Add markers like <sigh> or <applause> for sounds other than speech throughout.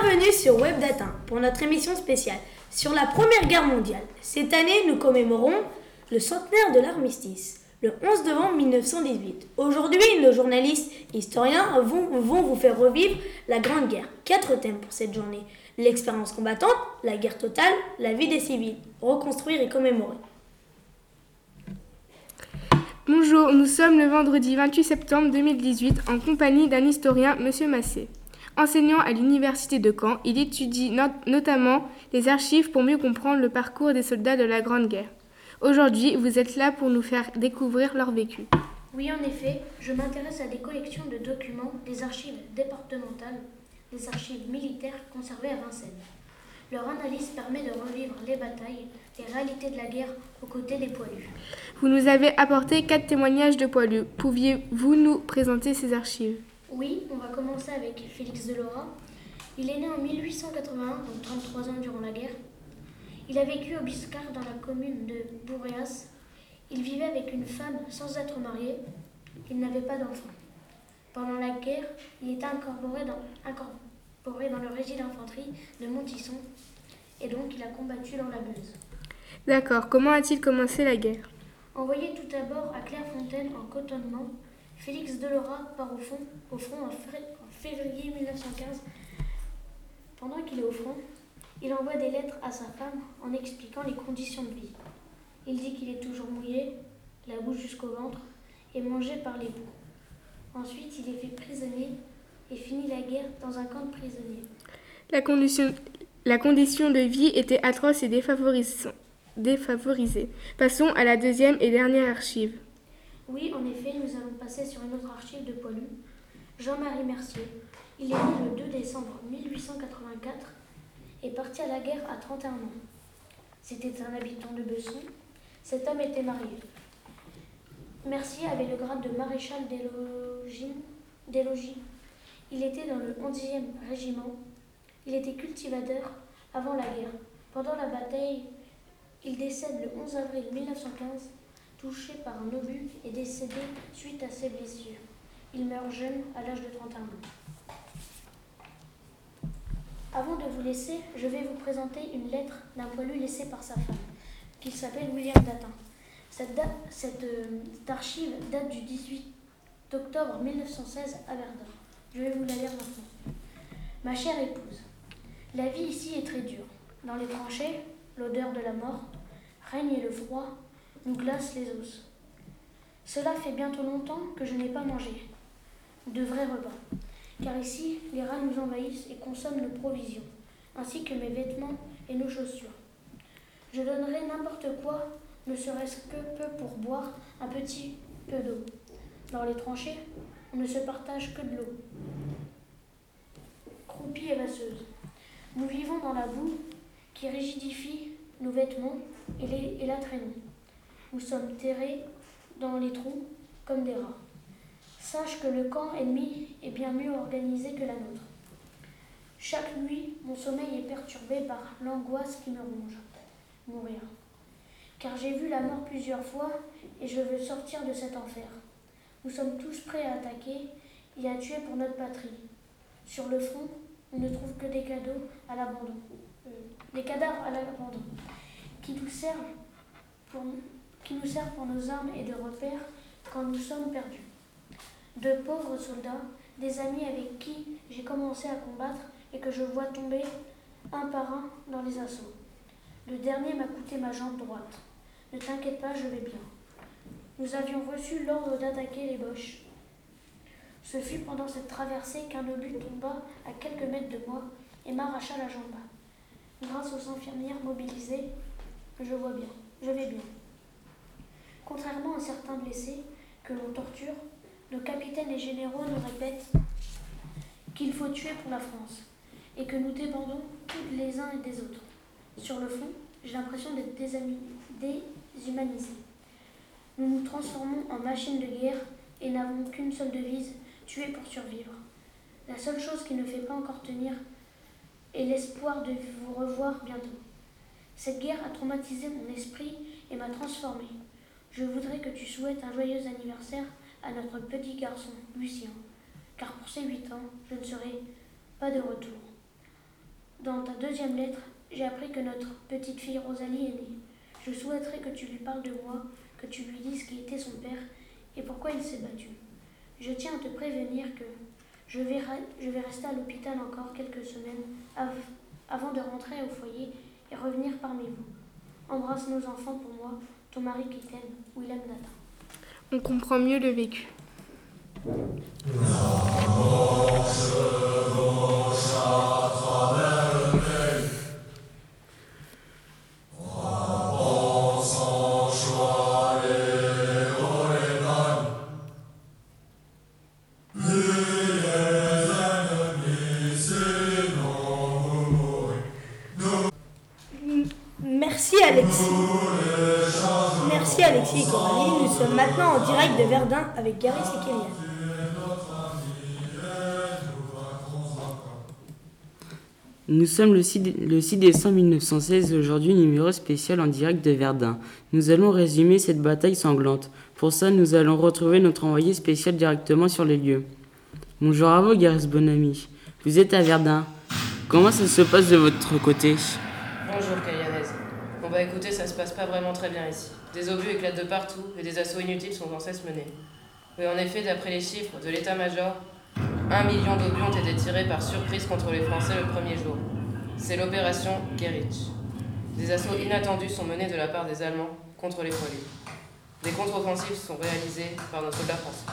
Bienvenue sur WebData pour notre émission spéciale sur la Première Guerre mondiale. Cette année, nous commémorons le centenaire de l'armistice, le 11 novembre 1918. Aujourd'hui, nos journalistes historiens vont, vont vous faire revivre la Grande Guerre. Quatre thèmes pour cette journée. L'expérience combattante, la guerre totale, la vie des civils, reconstruire et commémorer. Bonjour, nous sommes le vendredi 28 septembre 2018 en compagnie d'un historien, M. Massé. Enseignant à l'université de Caen, il étudie notamment les archives pour mieux comprendre le parcours des soldats de la Grande Guerre. Aujourd'hui, vous êtes là pour nous faire découvrir leur vécu. Oui, en effet, je m'intéresse à des collections de documents des archives départementales, des archives militaires conservées à Vincennes. Leur analyse permet de revivre les batailles, les réalités de la guerre aux côtés des poilus. Vous nous avez apporté quatre témoignages de poilus. Pouviez-vous nous présenter ces archives? Oui, on va commencer avec Félix Delora. Il est né en 1881, donc 33 ans durant la guerre. Il a vécu au Biscard dans la commune de Bourréas. Il vivait avec une femme sans être marié. Il n'avait pas d'enfant. Pendant la guerre, il était incorporé dans, dans le régiment d'infanterie de Montisson et donc il a combattu dans la Meuse. D'accord. Comment a-t-il commencé la guerre? Envoyé tout d'abord à Clairefontaine en cotonnement, Félix Delora part au, au front en, février 1915. Pendant qu'il est au front, il envoie des lettres à sa femme en expliquant les conditions de vie. Il dit qu'il est toujours mouillé, la bouche jusqu'au ventre, et mangé par les bouts. Ensuite, il est fait prisonnier et finit la guerre dans un camp de prisonniers. La condition, la condition de vie était atroce et défavorisée. Passons à la deuxième et dernière archive. Oui, en effet, nous allons passer sur une autre archive de Poilu. Jean-Marie Mercier. Il est né le 2 décembre 1884 et parti à la guerre à 31 ans. C'était un habitant de Besson. Cet homme était marié. Mercier avait le grade de maréchal des logis il était dans le 11e régiment. Il était cultivateur avant la guerre. Pendant la bataille, il décède le 11 avril 1915, touché par un obus et décédé suite à ses blessures. Il meurt jeune à l'âge de 31 ans. Avant de vous laisser, je vais vous présenter une lettre d'un poilu laissé par sa femme, qui s'appelle William Datin. Cette, cette euh, archive date du 18 octobre 1916 à Verdun. Je vais vous la lire maintenant. Ma chère épouse, la vie ici est très dure. Dans les tranchées, l'odeur de la mort règne le froid nous glace les os. Cela fait bientôt longtemps que je n'ai pas mangé de vrais repas, car ici les rats nous envahissent et consomment nos provisions, ainsi que mes vêtements et nos chaussures. Je donnerai n'importe quoi, ne serait-ce que peu pour boire un petit peu d'eau. Dans les tranchées, on ne se partage que de l'eau. Croupie et vasseuse. Nous vivons dans la boue qui rigidifie nos vêtements et, les, et la traînons. Nous sommes terrés dans les trous comme des rats. Sache que le camp ennemi est bien mieux organisé que la nôtre. Chaque nuit, mon sommeil est perturbé par l'angoisse qui me ronge. Mourir. Car j'ai vu la mort plusieurs fois et je veux sortir de cet enfer. Nous sommes tous prêts à attaquer et à tuer pour notre patrie. Sur le front, on ne trouve que des cadeaux à l'abandon, euh, des cadavres à l'abandon, qui nous servent pour qui nous servent pour nos armes et de repères quand nous sommes perdus. De pauvres soldats, des amis avec qui j'ai commencé à combattre et que je vois tomber un par un dans les assauts. Le dernier m'a coûté ma jambe droite. Ne t'inquiète pas, je vais bien. Nous avions reçu l'ordre d'attaquer les Boches. Ce fut pendant cette traversée qu'un obus tomba à quelques mètres de moi et m'arracha la jambe. Grâce aux infirmières mobilisées, je vois bien, je vais bien. Contrairement à certains blessés que l'on torture, nos capitaines et généraux nous répètent qu'il faut tuer pour la France et que nous dépendons tous les uns et des autres. Sur le fond, j'ai l'impression d'être déshumanisé. Nous nous transformons en machines de guerre et n'avons qu'une seule devise, tuer pour survivre. La seule chose qui ne fait pas encore tenir est l'espoir de vous revoir bientôt. Cette guerre a traumatisé mon esprit et m'a transformé. Je voudrais que tu souhaites un joyeux anniversaire à notre petit garçon, Lucien, car pour ses huit ans, je ne serai pas de retour. Dans ta deuxième lettre, j'ai appris que notre petite fille Rosalie est née. Je souhaiterais que tu lui parles de moi, que tu lui dises qui était son père et pourquoi il s'est battu. Je tiens à te prévenir que je vais, je vais rester à l'hôpital encore quelques semaines avant de rentrer au foyer et revenir parmi vous. Embrasse nos enfants pour moi, ton mari qui t'aime, Willem Nathan. On comprend mieux le vécu. Avec Gary et Kélian. Nous sommes le 6, le 6 décembre 1916, aujourd'hui numéro spécial en direct de Verdun. Nous allons résumer cette bataille sanglante. Pour ça, nous allons retrouver notre envoyé spécial directement sur les lieux. Bonjour à vous, Gareth Bonami. Vous êtes à Verdun. Comment ça se passe de votre côté? Bonjour, Kayanez. Bon bah écoutez, ça se passe pas vraiment très bien ici. Des obus éclatent de partout et des assauts inutiles sont sans cesse menés. Oui, en effet, d'après les chiffres de l'état-major, un million d'obus ont été tirés par surprise contre les Français le premier jour. C'est l'opération Gerich. Des assauts inattendus sont menés de la part des Allemands contre les poilus. Des contre-offensives sont réalisées par nos soldats français.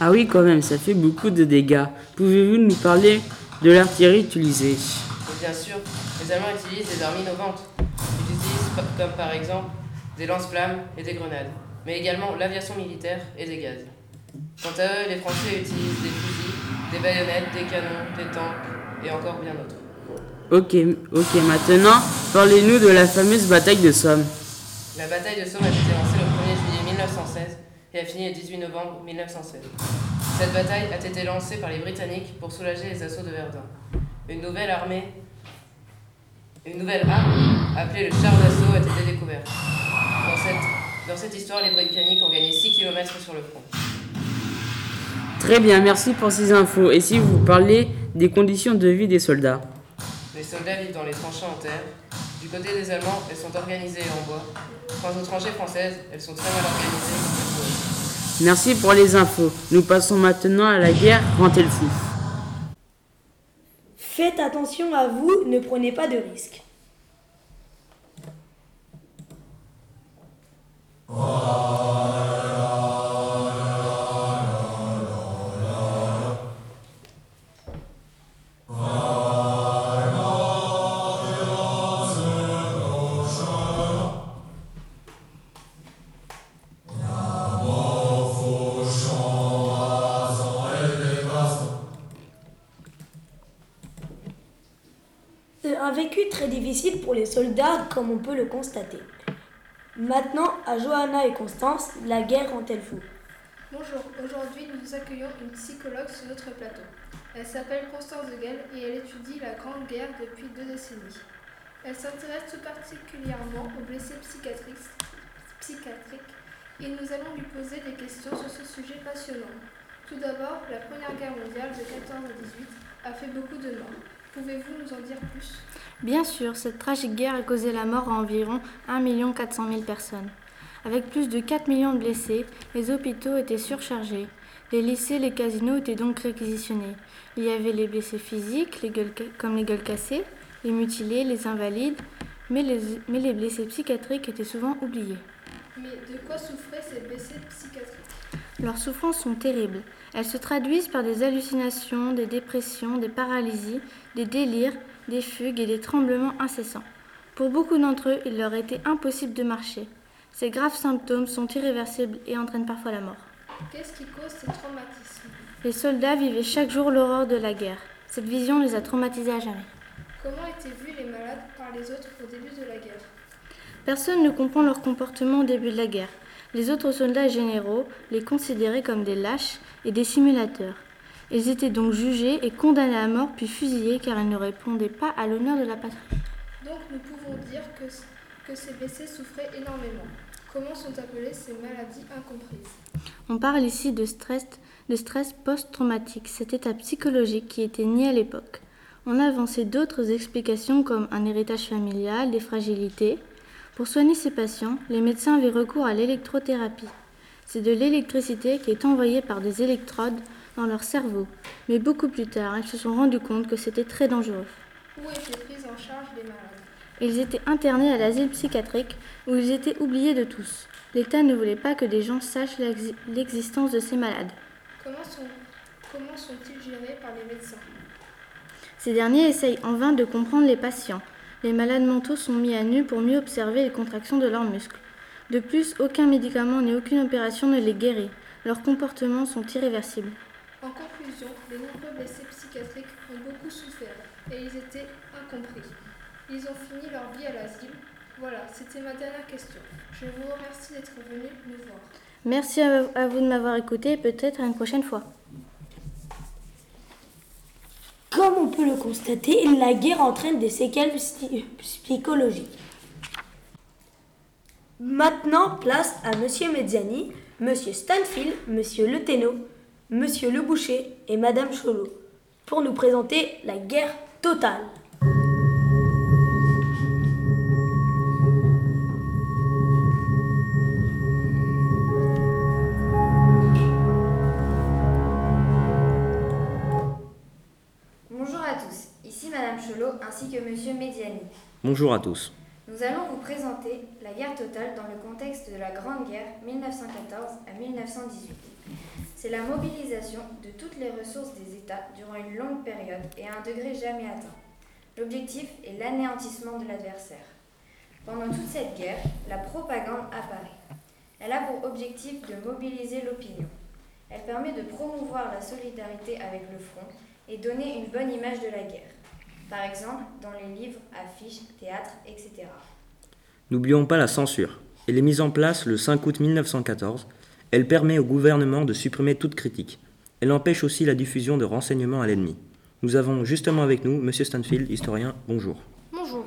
Ah oui, quand même, ça fait beaucoup de dégâts. Pouvez-vous nous parler de l'artillerie utilisée? Et bien sûr, les Allemands utilisent des armes innovantes. Ils utilisent comme par exemple des lance-flammes et des grenades, mais également l'aviation militaire et des gaz. Quant à eux, les Français utilisent des fusils, des baïonnettes, des canons, des tanks et encore bien d'autres. Ok, ok, maintenant, parlez-nous de la fameuse bataille de Somme. La bataille de Somme a été lancée le 1er juillet 1916 et a fini le 18 novembre 1916. Cette bataille a été lancée par les Britanniques pour soulager les assauts de Verdun. Une nouvelle armée, une nouvelle arme, appelée le char d'assaut, a été découverte. Dans cette, dans cette histoire, les Britanniques ont gagné 6 km sur le front. Très bien, merci pour ces infos. Et si vous parlez des conditions de vie des soldats Les soldats vivent dans les tranchées en terre. Du côté des Allemands, elles sont organisées en bois. Quant aux tranchées françaises, elles sont très mal organisées. Merci pour les infos. Nous passons maintenant à la guerre quand elle fout. Faites attention à vous, ne prenez pas de risques. Un soldats, comme on peut le constater. Maintenant, à Johanna et Constance, la guerre quand elle fout. Bonjour, aujourd'hui nous accueillons une psychologue sur notre plateau. Elle s'appelle Constance de Gell et elle étudie la Grande Guerre depuis deux décennies. Elle s'intéresse tout particulièrement aux blessés psychiatriques et nous allons lui poser des questions sur ce sujet passionnant. Tout d'abord, la Première Guerre mondiale de 14 à 18 a fait beaucoup de morts. Pouvez-vous nous en dire plus? Bien sûr, cette tragique guerre a causé la mort à environ 1 400 000 personnes. Avec plus de 4 millions de blessés, les hôpitaux étaient surchargés. Les lycées, les casinos étaient donc réquisitionnés. Il y avait les blessés physiques, les gueules, comme les gueules cassées, les mutilés, les invalides, mais les, mais les blessés psychiatriques étaient souvent oubliés. Mais de quoi souffraient ces blessés psychiatriques? Leurs souffrances sont terribles. Elles se traduisent par des hallucinations, des dépressions, des paralysies, des délires, des fugues et des tremblements incessants. Pour beaucoup d'entre eux, il leur était impossible de marcher. Ces graves symptômes sont irréversibles et entraînent parfois la mort. Qu'est-ce qui cause ces traumatismes? Les soldats vivaient chaque jour l'horreur de la guerre. Cette vision les a traumatisés à jamais. Comment étaient vus les malades par les autres au début de la guerre? Personne ne comprend leur comportement au début de la guerre. Les autres soldats généraux les considéraient comme des lâches et des simulateurs. Ils étaient donc jugés et condamnés à mort puis fusillés car ils ne répondaient pas à l'honneur de la patrie. Donc nous pouvons dire que, que ces blessés souffraient énormément. Comment sont appelées ces maladies incomprises? On parle ici de stress, de stress post-traumatique, cet état psychologique qui était nié à l'époque. On a avancé d'autres explications comme un héritage familial, des fragilités. Pour soigner ces patients, les médecins avaient recours à l'électrothérapie. C'est de l'électricité qui est envoyée par des électrodes dans leur cerveau. Mais beaucoup plus tard, ils se sont rendus compte que c'était très dangereux. Où étaient prises en charge les malades? Ils étaient internés à l'asile psychiatrique où ils étaient oubliés de tous. L'État ne voulait pas que des gens sachent l'exi- l'existence de ces malades. Comment sont, comment sont-ils gérés par les médecins? Ces derniers essayent en vain de comprendre les patients. Les malades mentaux sont mis à nu pour mieux observer les contractions de leurs muscles. De plus, aucun médicament ni aucune opération ne les guérit. Leurs comportements sont irréversibles. En conclusion, les nombreux blessés psychiatriques ont beaucoup souffert et ils étaient incompris. Ils ont fini leur vie à l'asile. Voilà, c'était ma dernière question. Je vous remercie d'être venu nous voir. Merci à vous de m'avoir écouté et peut-être à une prochaine fois. Comme on peut le constater, la guerre entraîne des séquelles psy- psychologiques. Maintenant, place à Monsieur Mezzani, Monsieur Stanfield, Monsieur Le Ténot, Monsieur Le Boucher et Madame Cholot pour nous présenter la guerre totale. Bonjour à tous, ici Madame Cholot ainsi que Monsieur Mediani. Bonjour à tous. Nous allons vous présenter la guerre totale dans le contexte de la Grande Guerre 1914 à 1918. C'est la mobilisation de toutes les ressources des États durant une longue période et à un degré jamais atteint. L'objectif est l'anéantissement de l'adversaire. Pendant toute cette guerre, la propagande apparaît. Elle a pour objectif de mobiliser l'opinion. Elle permet de promouvoir la solidarité avec le front et donner une bonne image de la guerre. Par exemple, dans les livres, affiches, théâtres, etc. N'oublions pas la censure. Elle est mise en place le 5 août 1914. Elle permet au gouvernement de supprimer toute critique. Elle empêche aussi la diffusion de renseignements à l'ennemi. Nous avons justement avec nous Monsieur Stanfield, historien. Bonjour. Bonjour.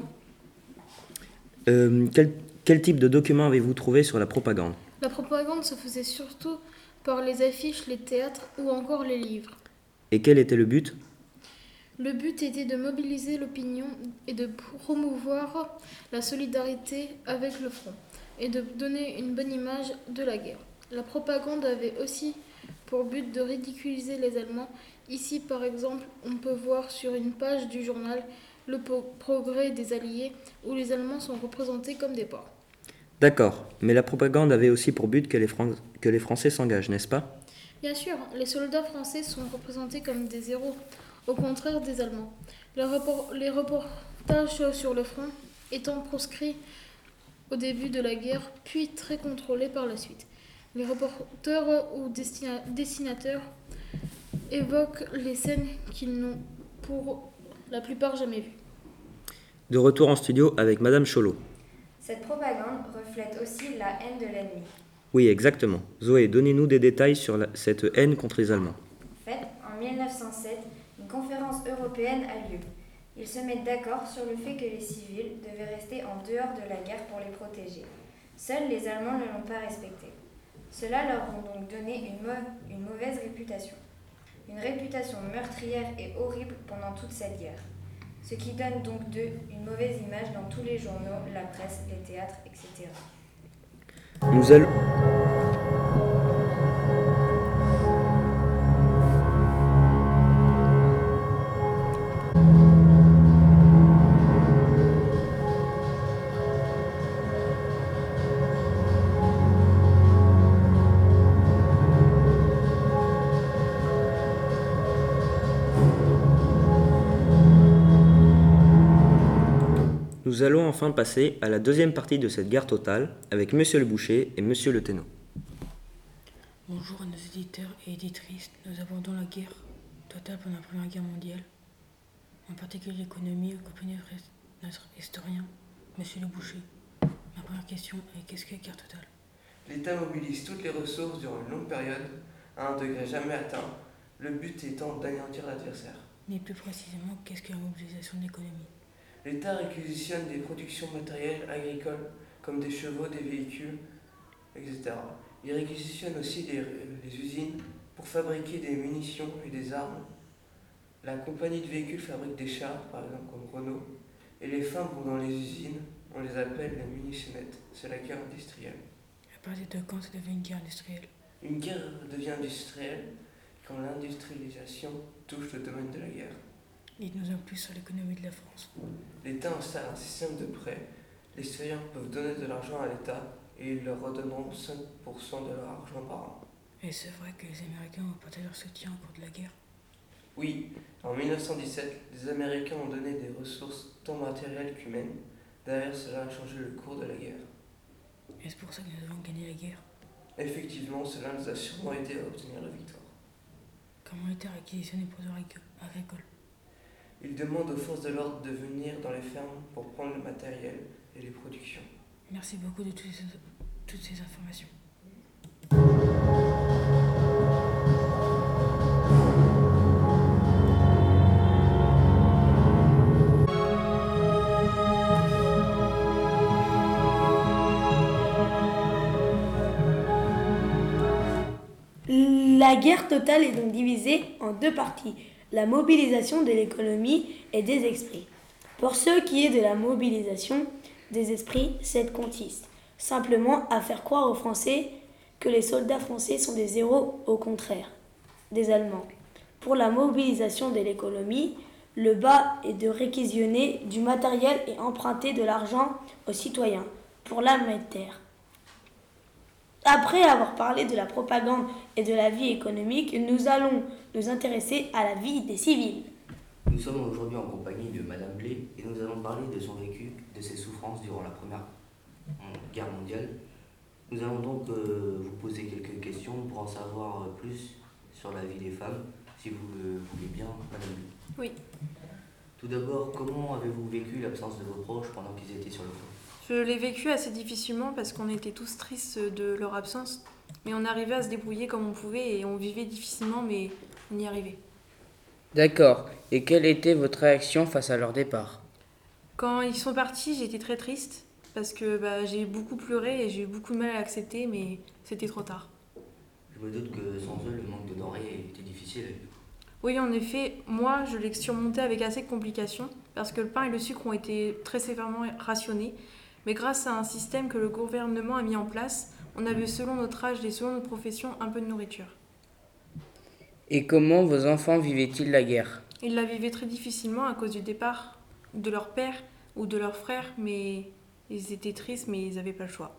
Euh, quel, quel type de documents avez-vous trouvé sur la propagande? La propagande se faisait surtout par les affiches, les théâtres ou encore les livres. Et quel était le but? Le but était de mobiliser l'opinion et de promouvoir la solidarité avec le front et de donner une bonne image de la guerre. La propagande avait aussi pour but de ridiculiser les Allemands. Ici, par exemple, on peut voir sur une page du journal le progrès des Alliés où les Allemands sont représentés comme des porcs. D'accord, mais la propagande avait aussi pour but que les, Fran- que les Français s'engagent, n'est-ce pas? Bien sûr, les soldats français sont représentés comme des héros, au contraire des Allemands. Les reportages sur le front étant proscrits au début de la guerre, puis très contrôlés par la suite. Les reporters ou dessinateurs évoquent les scènes qu'ils n'ont pour la plupart jamais vues. De retour en studio avec Madame Cholot. Cette propagande reflète aussi la haine de l'ennemi. Oui, exactement. Zoé, donnez-nous des détails sur la- cette haine contre les Allemands. En fait, en 1907, une conférence européenne a lieu. Ils se mettent d'accord sur le fait que les civils devaient rester en dehors de la guerre pour les protéger. Seuls les Allemands ne l'ont pas respecté. Cela leur ont donc donné une, une mauvaise réputation. Une réputation meurtrière et horrible pendant toute cette guerre. Ce qui donne donc d'eux une mauvaise image dans tous les journaux, la presse, les théâtres, etc. Nous allons... Nous allons enfin passer à la deuxième partie de cette guerre totale avec Monsieur le Boucher et Monsieur le Ténot. Bonjour à nos éditeurs et éditrices. Nous abordons la guerre totale pendant la Première Guerre mondiale, en particulier l'économie, accompagné de notre historien, Monsieur Le Boucher. Ma première question est qu'est-ce que la guerre totale? L'État mobilise toutes les ressources durant une longue période, à un degré jamais atteint, le but étant d'anéantir l'adversaire. Mais plus précisément, qu'est-ce que la mobilisation de l'économie? L'État réquisitionne des productions matérielles agricoles, comme des chevaux, des véhicules, etc. Il réquisitionne aussi des, des usines pour fabriquer des munitions et des armes, La compagnie de véhicules fabrique des chars, par exemple comme Renault, et les femmes vont dans les usines, on les appelle les munitionnettes. C'est la guerre industrielle. À partir de quand ça devient une guerre industrielle? Une guerre devient industrielle quand l'industrialisation touche le domaine de la guerre. Dites-nous en plus sur l'économie de la France. L'État installe un système de prêt. Les citoyens peuvent donner de l'argent à l'État et ils leur redonneront 5% de leur argent par an. Et c'est vrai que les Américains ont porté leur soutien au cours de la guerre Oui, en 1917, les Américains ont donné des ressources tant matérielles qu'humaines. Derrière cela a changé le cours de la guerre. Est-ce pour ça que nous avons gagné la guerre? Effectivement, cela nous a sûrement aidé à obtenir la victoire. Comment les terres réquisitionnées pour leur agricole Ils demandent aux forces de l'ordre de venir dans les fermes pour prendre le matériel et les productions. Merci beaucoup de toutes ces, toutes ces informations. La guerre totale est donc divisée en deux parties, la mobilisation de l'économie et des esprits. Pour ce qui est de la mobilisation des esprits, cette consiste simplement à faire croire aux Français que les soldats français sont des héros, au contraire, des Allemands. Pour la mobilisation de l'économie, le bas est de réquisitionner du matériel et emprunter de l'argent aux citoyens pour la terre. Après avoir parlé de la propagande et de la vie économique, nous allons nous intéresser à la vie des civils. Nous sommes aujourd'hui en compagnie de Madame Blé et nous allons parler de son vécu, de ses souffrances durant la Première Guerre mondiale. Nous allons donc euh, vous poser quelques questions pour en savoir plus sur la vie des femmes, si vous le voulez bien, Madame Blé. Oui. Tout d'abord, comment avez-vous vécu l'absence de vos proches pendant qu'ils étaient sur le front? Je l'ai vécu assez difficilement parce qu'on était tous tristes de leur absence, mais on arrivait à se débrouiller comme on pouvait et on vivait difficilement, mais on y arrivait. D'accord. Et quelle était votre réaction face à leur départ? Quand ils sont partis, j'étais très triste parce que bah, j'ai beaucoup pleuré et j'ai eu beaucoup de mal à accepter, mais c'était trop tard. Je me doute que sans eux, le manque de denrées était difficile. Oui, en effet, moi, je l'ai surmonté avec assez de complications parce que le pain et le sucre ont été très sévèrement rationnés mais grâce à un système que le gouvernement a mis en place, on avait selon notre âge et selon notre profession un peu de nourriture. Et comment vos enfants vivaient-ils la guerre? Ils la vivaient très difficilement à cause du départ de leur père ou de leur frère, mais ils étaient tristes, mais ils n'avaient pas le choix.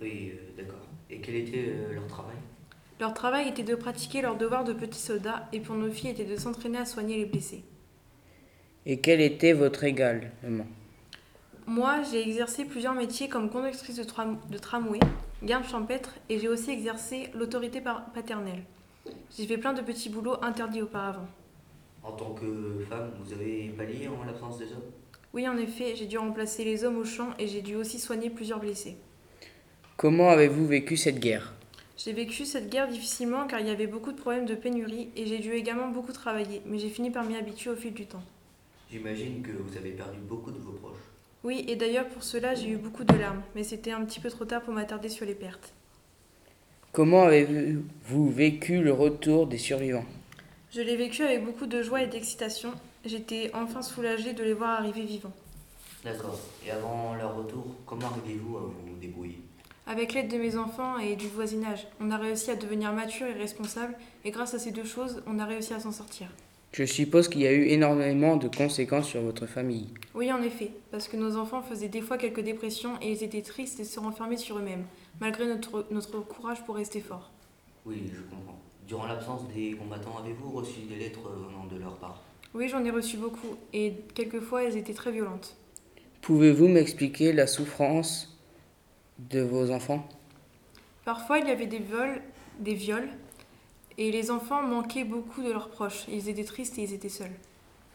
Oui, euh, d'accord. Et quel était euh, leur travail? Leur travail était de pratiquer leur devoir de petits soldats, et pour nos filles était de s'entraîner à soigner les blessés. Et quel était votre également moi, j'ai exercé plusieurs métiers comme conductrice de, de tramway, garde champêtre et j'ai aussi exercé l'autorité paternelle. J'ai fait plein de petits boulots interdits auparavant. En tant que femme, vous avez pallié en l'absence des hommes? Oui, en effet, j'ai dû remplacer les hommes au champ et j'ai dû aussi soigner plusieurs blessés. Comment avez-vous vécu cette guerre? J'ai vécu cette guerre difficilement car il y avait beaucoup de problèmes de pénurie et j'ai dû également beaucoup travailler, mais j'ai fini par m'y habituer au fil du temps. J'imagine que vous avez perdu beaucoup de vos proches. Oui, et d'ailleurs pour cela j'ai eu beaucoup de larmes, mais c'était un petit peu trop tard pour m'attarder sur les pertes. Comment avez-vous vécu le retour des survivants? Je l'ai vécu avec beaucoup de joie et d'excitation. J'étais enfin soulagée de les voir arriver vivants. D'accord. Et avant leur retour, comment arrivez-vous à vous débrouiller? Avec l'aide de mes enfants et du voisinage, on a réussi à devenir mature et responsable, et grâce à ces deux choses, on a réussi à s'en sortir. Je suppose qu'il y a eu énormément de conséquences sur votre famille. Oui, en effet, parce que nos enfants faisaient des fois quelques dépressions et ils étaient tristes et se renfermaient sur eux-mêmes, malgré notre, notre courage pour rester forts. Oui, je comprends. Durant l'absence des combattants, avez-vous reçu des lettres venant de leur part? Oui, j'en ai reçu beaucoup, et quelquefois elles étaient très violentes. Pouvez-vous m'expliquer la souffrance de vos enfants? Parfois, il y avait des vols, des viols, et les enfants manquaient beaucoup de leurs proches. Ils étaient tristes et ils étaient seuls.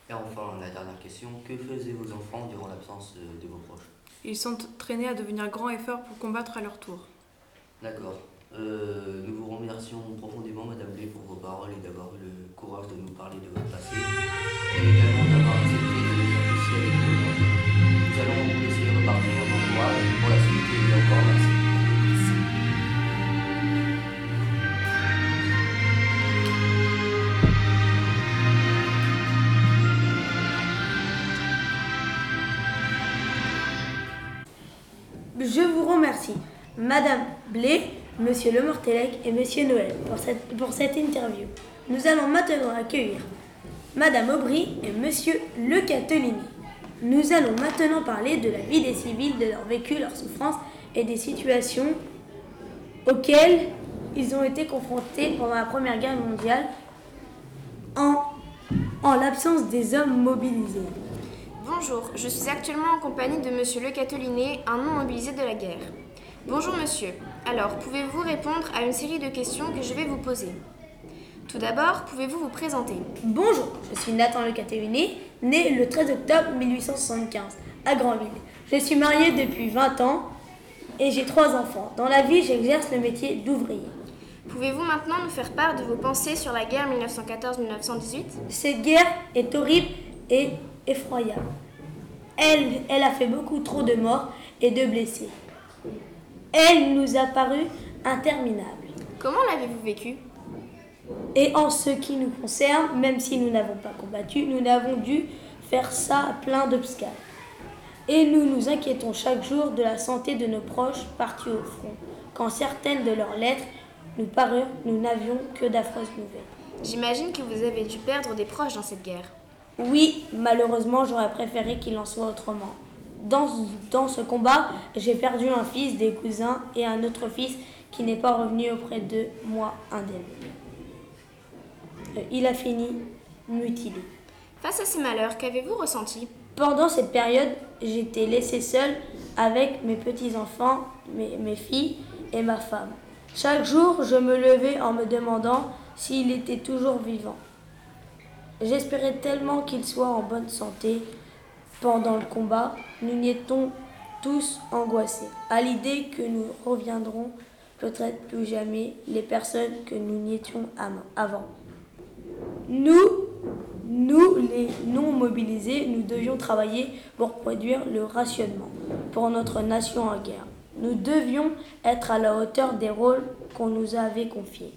Et enfin, la dernière question, que faisaient vos enfants durant l'absence de, vos proches? Ils sont traînés à devenir grands et forts pour combattre à leur tour. D'accord. Euh, nous vous remercions profondément, Madame B, pour vos paroles et d'avoir eu le courage de nous parler de votre passé et également d'avoir accepté de nous associer avec nous. Nous allons vous laisser repartir. Bon courage pour la suite et encore remercie, Madame Blé, Monsieur Le Mortellec et Monsieur Noël pour cette, pour cette interview. Nous allons maintenant accueillir Madame Aubry et Monsieur Le Catelini. Nous allons maintenant parler de la vie des civils, de leur vécu, leurs souffrances et des situations auxquelles ils ont été confrontés pendant la Première Guerre mondiale en, en l'absence des hommes mobilisés. Bonjour, je suis actuellement en compagnie de Monsieur Le Catelinet, un non mobilisé de la guerre. Bonjour monsieur, alors pouvez-vous répondre à une série de questions que je vais vous poser? Tout d'abord, pouvez-vous vous présenter? Bonjour, je suis Nathan Le Catelinet, né le 13 octobre 1875 à Grandville. Je suis marié depuis 20 ans et j'ai trois enfants. Dans la vie, j'exerce le métier d'ouvrier. Pouvez-vous maintenant nous faire part de vos pensées sur la guerre 1914-1918 Cette guerre est horrible et effroyable. Elle, elle a fait beaucoup trop de morts et de blessés. Elle nous a paru interminable. Comment l'avez-vous vécu? Et en ce qui nous concerne, même si nous n'avons pas combattu, nous n'avons dû faire ça à plein d'obstacles. Et nous nous inquiétons chaque jour de la santé de nos proches partis au front. Quand certaines de leurs lettres nous parurent, nous n'avions que d'affreuses nouvelles. J'imagine que vous avez dû perdre des proches dans cette guerre. Oui, malheureusement, j'aurais préféré qu'il en soit autrement. Dans, dans ce combat, j'ai perdu un fils, des cousins et un autre fils qui n'est pas revenu auprès de moi indemne. Euh, il a fini mutilé. Face à ces malheurs, qu'avez-vous ressenti? Pendant cette période, j'étais laissée seule avec mes petits-enfants, mes, mes filles et ma femme. Chaque jour, je me levais en me demandant s'il était toujours vivant. J'espérais tellement qu'il soit en bonne santé. Pendant le combat, nous étions tous angoissés à l'idée que nous reviendrons peut-être plus jamais les personnes que nous n'y étions avant. Nous, nous, les non mobilisés, nous devions travailler pour produire le rationnement pour notre nation en guerre. Nous devions être à la hauteur des rôles qu'on nous avait confiés.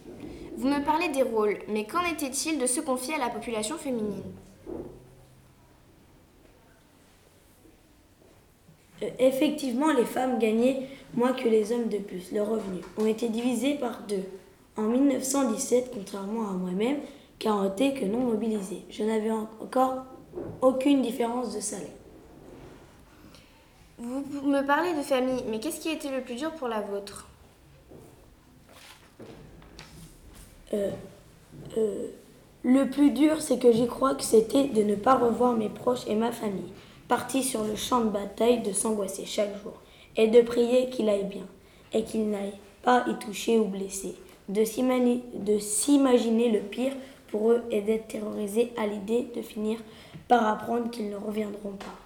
Vous me parlez des rôles, mais qu'en était-il de se confier à la population féminine? Euh, Effectivement, les femmes gagnaient moins que les hommes de plus. Leurs revenus ont été divisés par deux. En 1917, contrairement à moi-même, été que non mobilisé, je n'avais en- encore aucune différence de salaire. Vous vous me parlez de famille, mais qu'est-ce qui a été le plus dur pour la vôtre? Euh, euh, le plus dur, c'est que j'y crois que c'était de ne pas revoir mes proches et ma famille, partis sur le champ de bataille, de s'angoisser chaque jour, et de prier qu'il aille bien, et qu'il n'aille pas y toucher ou blesser, de s'imaginer le pire pour eux et d'être terrorisés à l'idée de finir par apprendre qu'ils ne reviendront pas.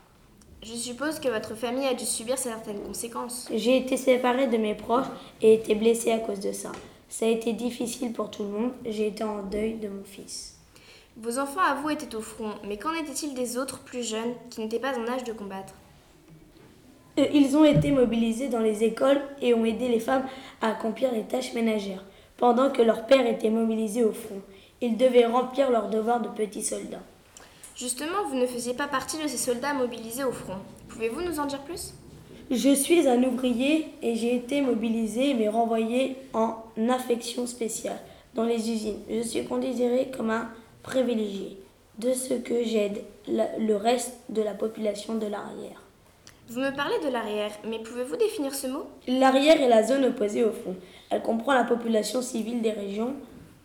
Je suppose que votre famille a dû subir certaines conséquences. J'ai été séparée de mes proches et été blessée à cause de ça. Ça a été difficile pour tout le monde. J'ai été en deuil de mon fils. Vos enfants à vous étaient au front, mais qu'en était-il des autres plus jeunes qui n'étaient pas en âge de combattre Euh, Ils ont été mobilisés dans les écoles et ont aidé les femmes à accomplir les tâches ménagères, pendant que leur père était mobilisé au front. Ils devaient remplir leurs devoirs de petits soldats. Justement, vous ne faisiez pas partie de ces soldats mobilisés au front. Pouvez-vous nous en dire plus? Je suis un ouvrier et j'ai été mobilisé mais renvoyé en affection spéciale dans les usines. Je suis considéré comme un privilégié de ce que j'aide le reste de la population de l'arrière. Vous me parlez de l'arrière, mais pouvez-vous définir ce mot? L'arrière est la zone opposée au front. Elle comprend la population civile des régions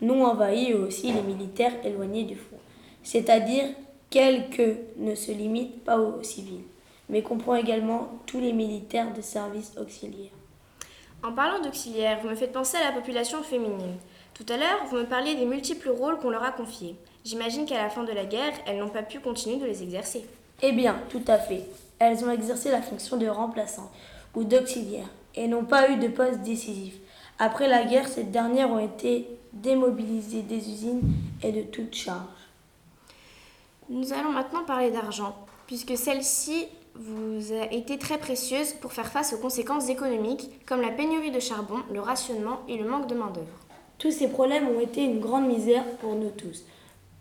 non envahies et aussi les militaires éloignés du front. C'est-à-dire qu'elle que ne se limite pas aux civils, mais comprend également tous les militaires de services auxiliaires. En parlant d'auxiliaires, vous me faites penser à la population féminine. Tout à l'heure, vous me parliez des multiples rôles qu'on leur a confiés. J'imagine qu'à la fin de la guerre, elles n'ont pas pu continuer de les exercer. Eh bien, tout à fait. Elles ont exercé la fonction de remplaçant ou d'auxiliaire et n'ont pas eu de poste décisif. Après la guerre, ces dernières ont été démobilisées des usines et de toutes charges. Nous allons maintenant parler d'argent, puisque celle-ci vous a été très précieuse pour faire face aux conséquences économiques, comme la pénurie de charbon, le rationnement et le manque de main-d'œuvre. Tous ces problèmes ont été une grande misère pour nous tous.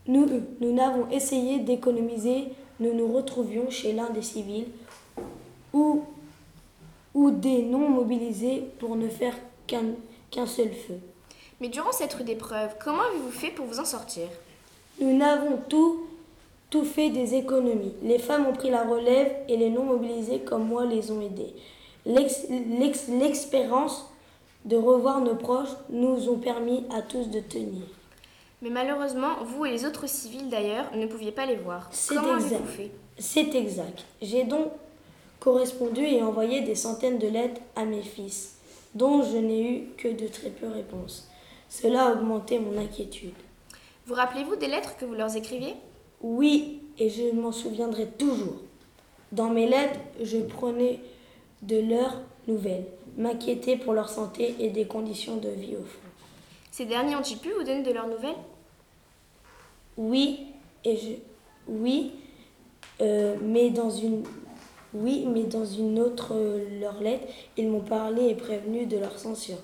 Nous, nous n'avons essayé d'économiser, nous nous retrouvions chez l'un des civils où, ou des non mobilisés pour ne faire qu'un qu'un seul feu. Mais durant cette rude épreuve, comment avez-vous fait pour vous en sortir? Nous n'avons tout, tout fait des économies. Les femmes ont pris la relève et les non mobilisés comme moi les ont aidés. L'ex- l'ex- L'expérience de revoir nos proches nous ont permis à tous de tenir. Mais malheureusement, vous et les autres civils d'ailleurs ne pouviez pas les voir. C'est exact. C'est exact. J'ai donc correspondu et envoyé des centaines de lettres à mes fils, dont je n'ai eu que de très peu réponses. Cela a augmenté mon inquiétude. Vous rappelez-vous des lettres que vous leur écriviez? Oui, et je m'en souviendrai toujours. Dans mes lettres, je prenais de leurs nouvelles, m'inquiétais pour leur santé et des conditions de vie au fond. Ces derniers ont-ils pu vous donner de leurs nouvelles? Oui, et je. Oui, euh, mais dans une. Oui, mais dans une autre euh, leur lettre, ils m'ont parlé et prévenu de leur censure.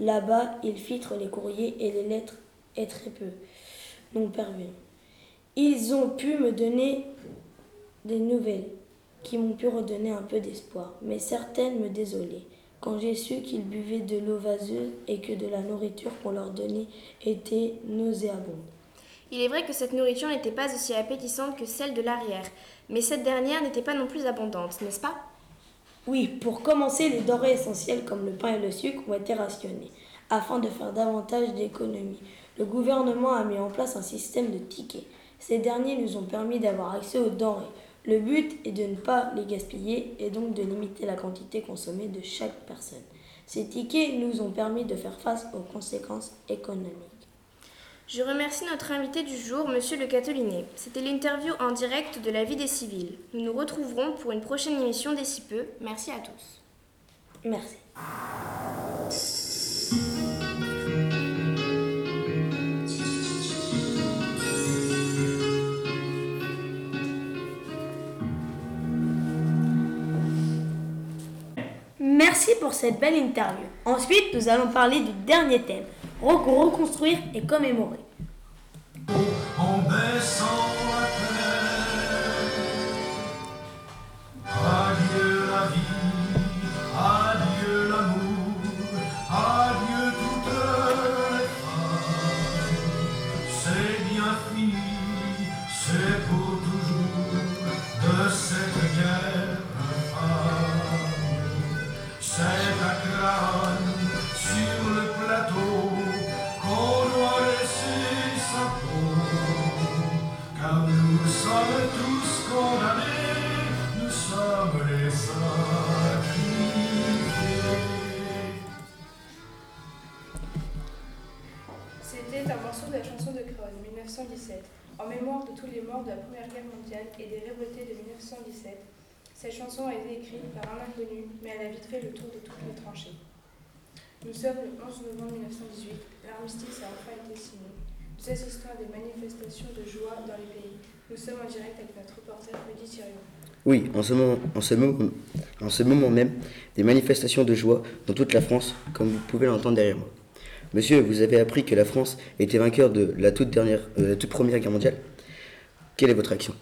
Là-bas, ils filtrent les courriers et les lettres est très peu non parvenus. Ils ont pu me donner des nouvelles qui m'ont pu redonner un peu d'espoir, mais certaines me désolaient. Quand j'ai su qu'ils buvaient de l'eau vaseuse et que de la nourriture qu'on leur donnait était nauséabonde. Il est vrai que cette nourriture n'était pas aussi appétissante que celle de l'arrière, mais cette dernière n'était pas non plus abondante, n'est-ce pas? Oui, pour commencer, les denrées essentielles comme le pain et le sucre ont été rationnées, afin de faire davantage d'économies. Le gouvernement a mis en place un système de tickets. Ces derniers nous ont permis d'avoir accès aux denrées. Le but est de ne pas les gaspiller et donc de limiter la quantité consommée de chaque personne. Ces tickets nous ont permis de faire face aux conséquences économiques. Je remercie notre invité du jour, Monsieur le Catelinet. C'était l'interview en direct de la vie des civils. Nous nous retrouverons pour une prochaine émission d'ici peu. Merci à tous. Merci. Merci pour cette belle interview. Ensuite, nous allons parler du dernier thème, Re- reconstruire et commémorer. De la Première Guerre mondiale et des révoltés de 1917. Cette chanson a été écrite par un inconnu, mais elle a vite fait le tour de toutes les tranchées. Nous sommes le 11 novembre 1918, l'armistice a enfin été signé. Nous assistons à des manifestations de joie dans les pays. Nous sommes en direct avec notre reporter Rudy Thirion. Oui, en ce, moment, en, ce moment, même, des manifestations de joie dans toute la France, comme vous pouvez l'entendre derrière moi. Monsieur, vous avez appris que la France était vainqueur de la toute, euh, la toute première guerre mondiale? Quelle est votre action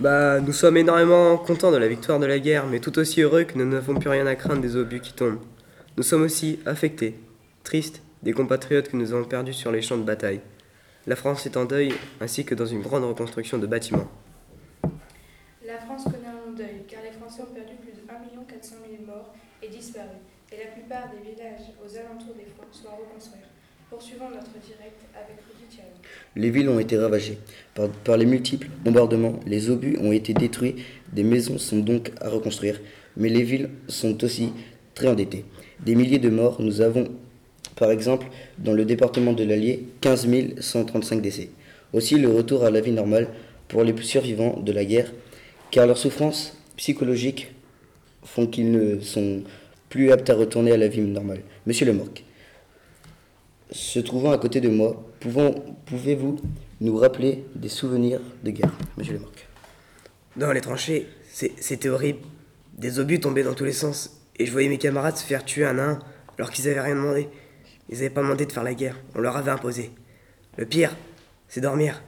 Bah, nous sommes énormément contents de la victoire de la guerre, mais tout aussi heureux que nous n'avons plus rien à craindre des obus qui tombent. Nous sommes aussi affectés, tristes, des compatriotes que nous avons perdus sur les champs de bataille. La France est en deuil, ainsi que dans une grande reconstruction de bâtiments. La France connaît un deuil, car les Français ont perdu plus de 1 400 000 morts et disparus, et la plupart des villages aux alentours des fronts sont à reconstruire. Poursuivons notre direct avec Rudy. Les villes ont été ravagées par, par les multiples bombardements, les obus ont été détruits, des maisons sont donc à reconstruire, mais les villes sont aussi très endettées. Des milliers de morts, nous avons par exemple dans le département de l'Allier 15 135 décès. Aussi le retour à la vie normale pour les survivants de la guerre, car leurs souffrances psychologiques font qu'ils ne sont plus aptes à retourner à la vie normale. Monsieur Lemorc, se trouvant à côté de moi, pouvez-vous nous rappeler des souvenirs de guerre, Monsieur Lemorc Dans les tranchées, c'était horrible. Des obus tombaient dans tous les sens, et je voyais mes camarades se faire tuer un à un, alors qu'ils avaient rien demandé. Ils n'avaient pas demandé de faire la guerre, on leur avait imposé. Le pire, c'est dormir.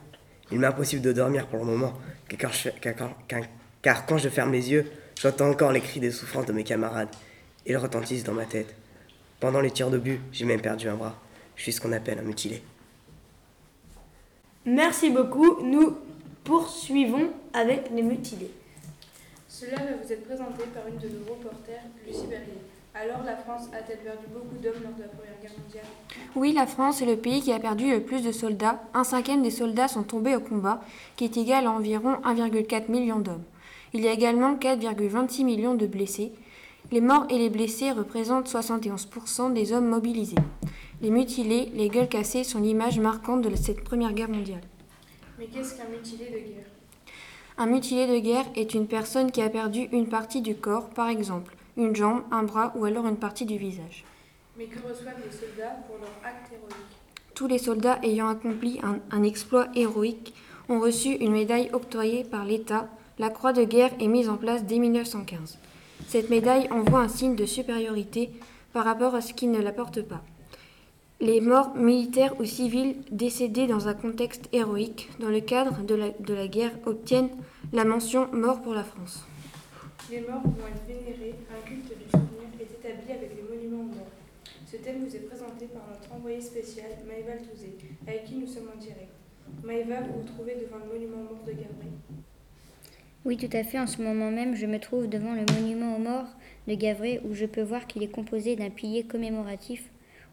Il m'est impossible de dormir pour le moment, car quand je, car- quand je ferme les yeux, j'entends encore les cris de souffrance de mes camarades. ils retentissent dans ma tête. Pendant les tirs d'obus, j'ai même perdu un bras. Je suis ce qu'on appelle un mutilé. Merci beaucoup. Nous poursuivons avec les mutilés. Cela va vous être présenté par une de nos reporters, Lucie Berrier. Alors, la France a-t-elle perdu beaucoup d'hommes lors de la Première Guerre mondiale? Oui, la France est le pays qui a perdu le plus de soldats. Un cinquième des soldats sont tombés au combat, qui est égal à environ 1,4 million d'hommes. Il y a également 4,26 millions de blessés. Les morts et les blessés représentent 71% des hommes mobilisés. Les mutilés, les gueules cassées sont l'image marquante de cette Première Guerre mondiale. Mais qu'est-ce qu'un mutilé de guerre? Un mutilé de guerre est une personne qui a perdu une partie du corps, par exemple une jambe, un bras ou alors une partie du visage. Mais que reçoivent les soldats pour leur acte héroïque? Tous les soldats ayant accompli un, un exploit héroïque ont reçu une médaille octroyée par l'État. La croix de guerre est mise en place dès 1915. Cette médaille envoie un signe de supériorité par rapport à ce qui ne la porte pas. Les morts militaires ou civils décédés dans un contexte héroïque dans le cadre de la, de la guerre obtiennent la mention mort pour la France. Les morts vont être vénérés, un culte du souvenir est établi avec les monuments aux morts. Ce thème vous est présenté par notre envoyé spécial, Maëva Touzé, avec qui nous sommes en direct. Maëva, vous vous trouvez devant le monument aux morts de Gavry Oui, tout à fait. En ce moment même, je me trouve devant le monument aux morts de Gavray où je peux voir qu'il est composé d'un pilier commémoratif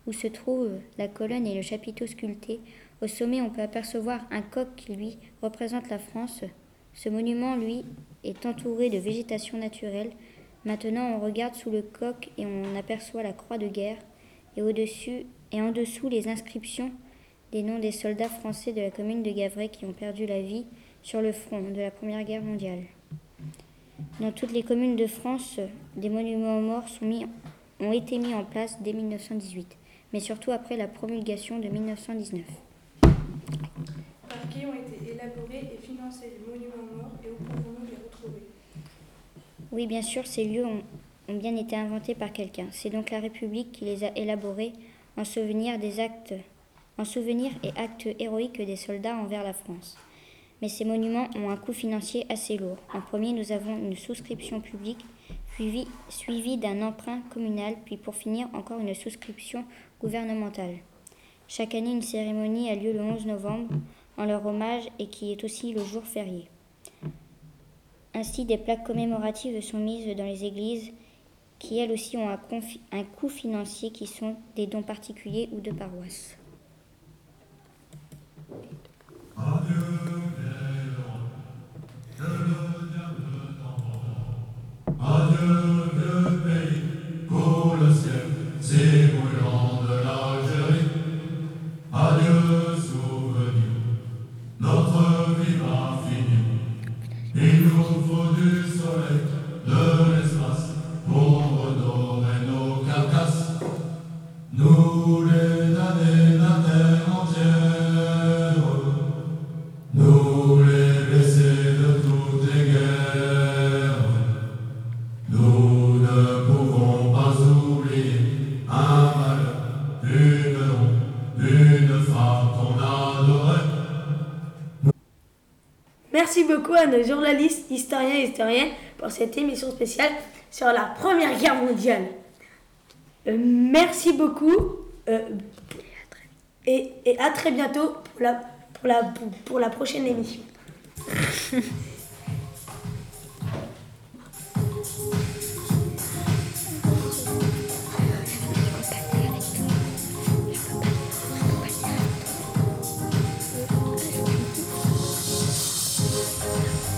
où se trouvent la colonne et le chapiteau sculpté. Au sommet, on peut apercevoir un coq qui, lui, représente la France. Ce monument, lui, est entouré de végétation naturelle. Maintenant, on regarde sous le coq et on aperçoit la croix de guerre et au-dessus et en dessous les inscriptions des noms des soldats français de la commune de Gavray qui ont perdu la vie sur le front de la Première Guerre mondiale. Dans toutes les communes de France, des monuments aux morts ont été mis en place dès 1918, mais surtout après la promulgation de 1919. Par qui ont été élaborés et financés les monuments morts et où pouvons-nous les retrouver Oui, bien sûr, ces lieux ont, ont bien été inventés par quelqu'un. C'est donc la République qui les a élaborés en souvenir des actes, en souvenir et actes héroïques des soldats envers la France. Mais ces monuments ont un coût financier assez lourd. En premier, nous avons une souscription publique, suivie d'un emprunt communal, puis pour finir, encore une souscription gouvernementale. Chaque année, une cérémonie a lieu le 11 novembre en leur hommage et qui est aussi le jour férié. Ainsi, des plaques commémoratives sont mises dans les églises qui elles aussi ont un, coût financier qui sont des dons particuliers ou de paroisses. Le Journalistes, historiens et historiennes pour cette émission spéciale sur la Première Guerre mondiale. Euh, merci beaucoup euh, et, et à très bientôt pour la, pour la, pour la prochaine émission. <laughs>